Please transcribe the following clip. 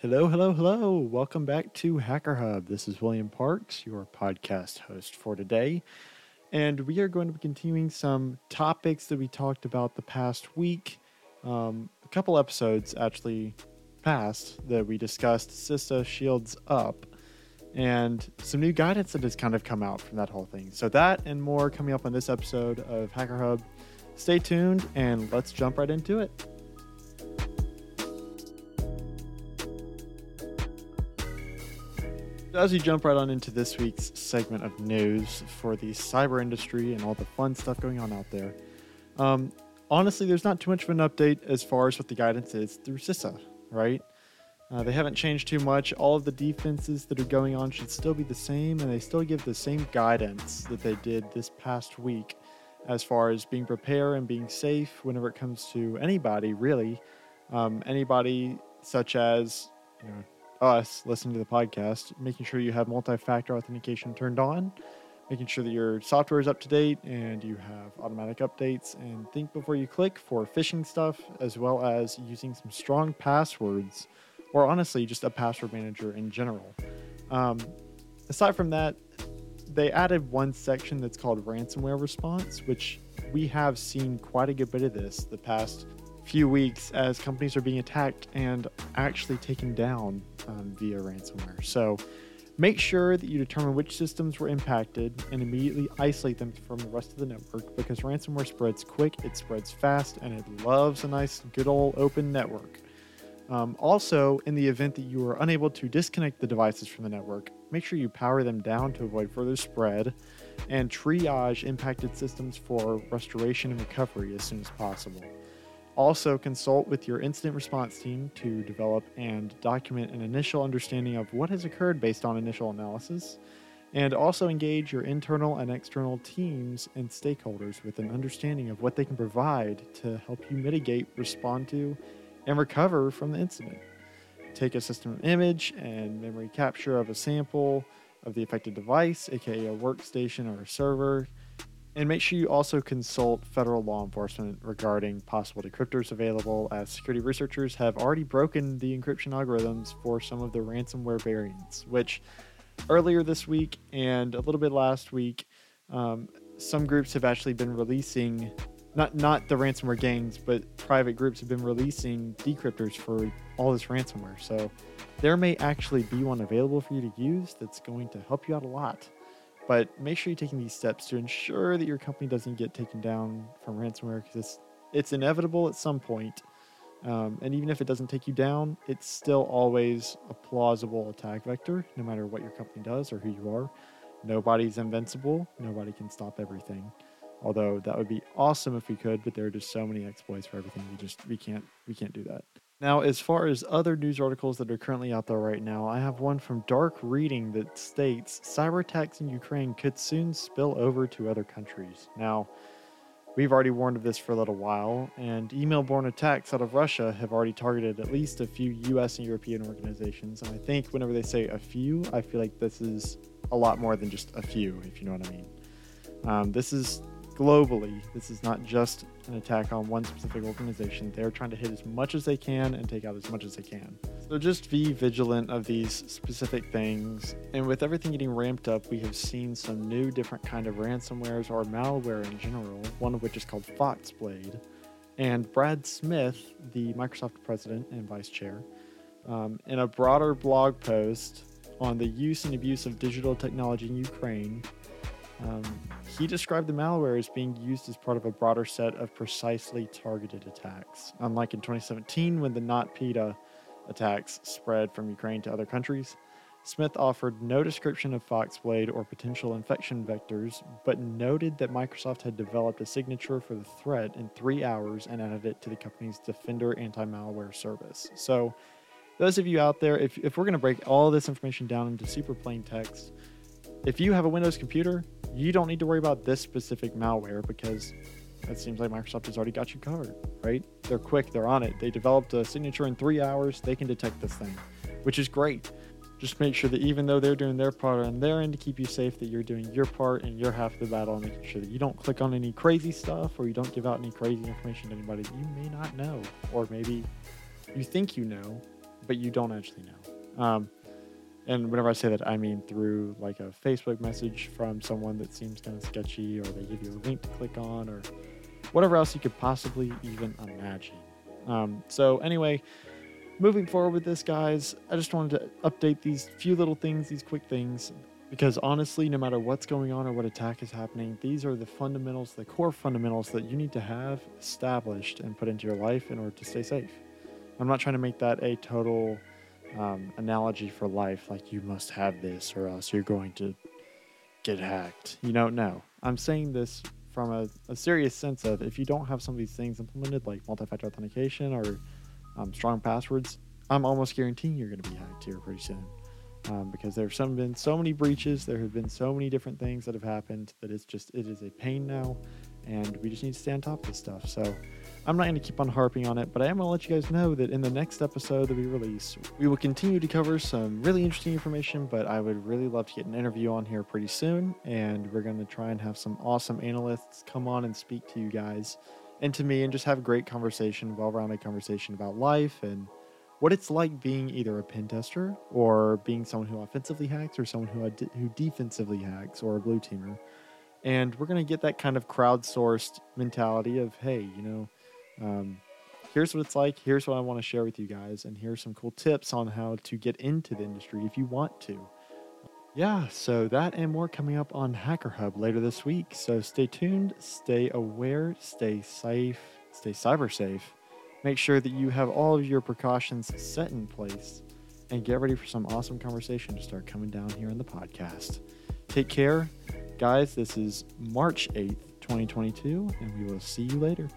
Hello, hello, hello. Welcome back to Hacker Hub. This is William Parks, your podcast host for today. And we are going to be continuing some topics that we talked about the past week. Um, a couple episodes actually passed that we discussed CISA Shields Up and some new guidance that has kind of come out from that whole thing. So, that and more coming up on this episode of Hacker Hub. Stay tuned and let's jump right into it. As we jump right on into this week's segment of news for the cyber industry and all the fun stuff going on out there, um, honestly, there's not too much of an update as far as what the guidance is through CISA, right? Uh, they haven't changed too much. All of the defenses that are going on should still be the same, and they still give the same guidance that they did this past week as far as being prepared and being safe whenever it comes to anybody, really. Um, anybody such as you know, us listening to the podcast, making sure you have multi factor authentication turned on, making sure that your software is up to date and you have automatic updates, and think before you click for phishing stuff, as well as using some strong passwords, or honestly, just a password manager in general. Um, aside from that, they added one section that's called ransomware response, which we have seen quite a good bit of this the past few weeks as companies are being attacked and actually taken down um, via ransomware. So make sure that you determine which systems were impacted and immediately isolate them from the rest of the network because ransomware spreads quick, it spreads fast, and it loves a nice, good old open network. Um, also, in the event that you are unable to disconnect the devices from the network, make sure you power them down to avoid further spread and triage impacted systems for restoration and recovery as soon as possible. Also, consult with your incident response team to develop and document an initial understanding of what has occurred based on initial analysis. And also engage your internal and external teams and stakeholders with an understanding of what they can provide to help you mitigate, respond to, and recover from the incident. Take a system image and memory capture of a sample of the affected device, aka a workstation or a server, and make sure you also consult federal law enforcement regarding possible decryptors available, as security researchers have already broken the encryption algorithms for some of the ransomware variants, which earlier this week and a little bit last week, um, some groups have actually been releasing not not the ransomware gangs, but private groups have been releasing decryptors for all this ransomware. So there may actually be one available for you to use that's going to help you out a lot. But make sure you're taking these steps to ensure that your company doesn't get taken down from ransomware because it's, it's inevitable at some point. Um, and even if it doesn't take you down, it's still always a plausible attack vector, no matter what your company does or who you are. Nobody's invincible. Nobody can stop everything. Although that would be awesome if we could, but there are just so many exploits for everything. We just we can't we can't do that. Now, as far as other news articles that are currently out there right now, I have one from Dark Reading that states cyber attacks in Ukraine could soon spill over to other countries. Now, we've already warned of this for a little while, and email borne attacks out of Russia have already targeted at least a few US and European organizations. And I think whenever they say a few, I feel like this is a lot more than just a few, if you know what I mean. Um, this is globally. This is not just an attack on one specific organization. They're trying to hit as much as they can and take out as much as they can. So just be vigilant of these specific things. And with everything getting ramped up, we have seen some new different kind of ransomwares or malware in general, one of which is called Foxblade. And Brad Smith, the Microsoft president and vice chair, um, in a broader blog post on the use and abuse of digital technology in Ukraine, um, he described the malware as being used as part of a broader set of precisely targeted attacks. Unlike in 2017, when the NotPetya attacks spread from Ukraine to other countries, Smith offered no description of Foxblade or potential infection vectors, but noted that Microsoft had developed a signature for the threat in three hours and added it to the company's Defender anti malware service. So, those of you out there, if, if we're going to break all this information down into super plain text, if you have a Windows computer, you don't need to worry about this specific malware because it seems like Microsoft has already got you covered, right? They're quick, they're on it. They developed a signature in three hours, they can detect this thing, which is great. Just make sure that even though they're doing their part on their end to keep you safe, that you're doing your part and you're half the battle and making sure that you don't click on any crazy stuff or you don't give out any crazy information to anybody you may not know. Or maybe you think you know, but you don't actually know. Um, and whenever I say that, I mean through like a Facebook message from someone that seems kind of sketchy, or they give you a link to click on, or whatever else you could possibly even imagine. Um, so, anyway, moving forward with this, guys, I just wanted to update these few little things, these quick things, because honestly, no matter what's going on or what attack is happening, these are the fundamentals, the core fundamentals that you need to have established and put into your life in order to stay safe. I'm not trying to make that a total um, analogy for life, like you must have this or else you're going to get hacked. You know, no. I'm saying this from a, a serious sense of if you don't have some of these things implemented, like multi factor authentication or um, strong passwords, I'm almost guaranteeing you're going to be hacked here pretty soon. Um, because there have some, been so many breaches, there have been so many different things that have happened that it's just it is a pain now, and we just need to stay on top of this stuff. So I'm not going to keep on harping on it, but I am going to let you guys know that in the next episode that we release, we will continue to cover some really interesting information, but I would really love to get an interview on here pretty soon. And we're going to try and have some awesome analysts come on and speak to you guys and to me and just have a great conversation, well rounded conversation about life and what it's like being either a pen tester or being someone who offensively hacks or someone who, uh, who defensively hacks or a blue teamer. And we're going to get that kind of crowdsourced mentality of, hey, you know, um, here's what it's like. Here's what I want to share with you guys. And here's some cool tips on how to get into the industry if you want to. Yeah, so that and more coming up on Hacker Hub later this week. So stay tuned, stay aware, stay safe, stay cyber safe. Make sure that you have all of your precautions set in place and get ready for some awesome conversation to start coming down here in the podcast. Take care, guys. This is March 8th, 2022, and we will see you later.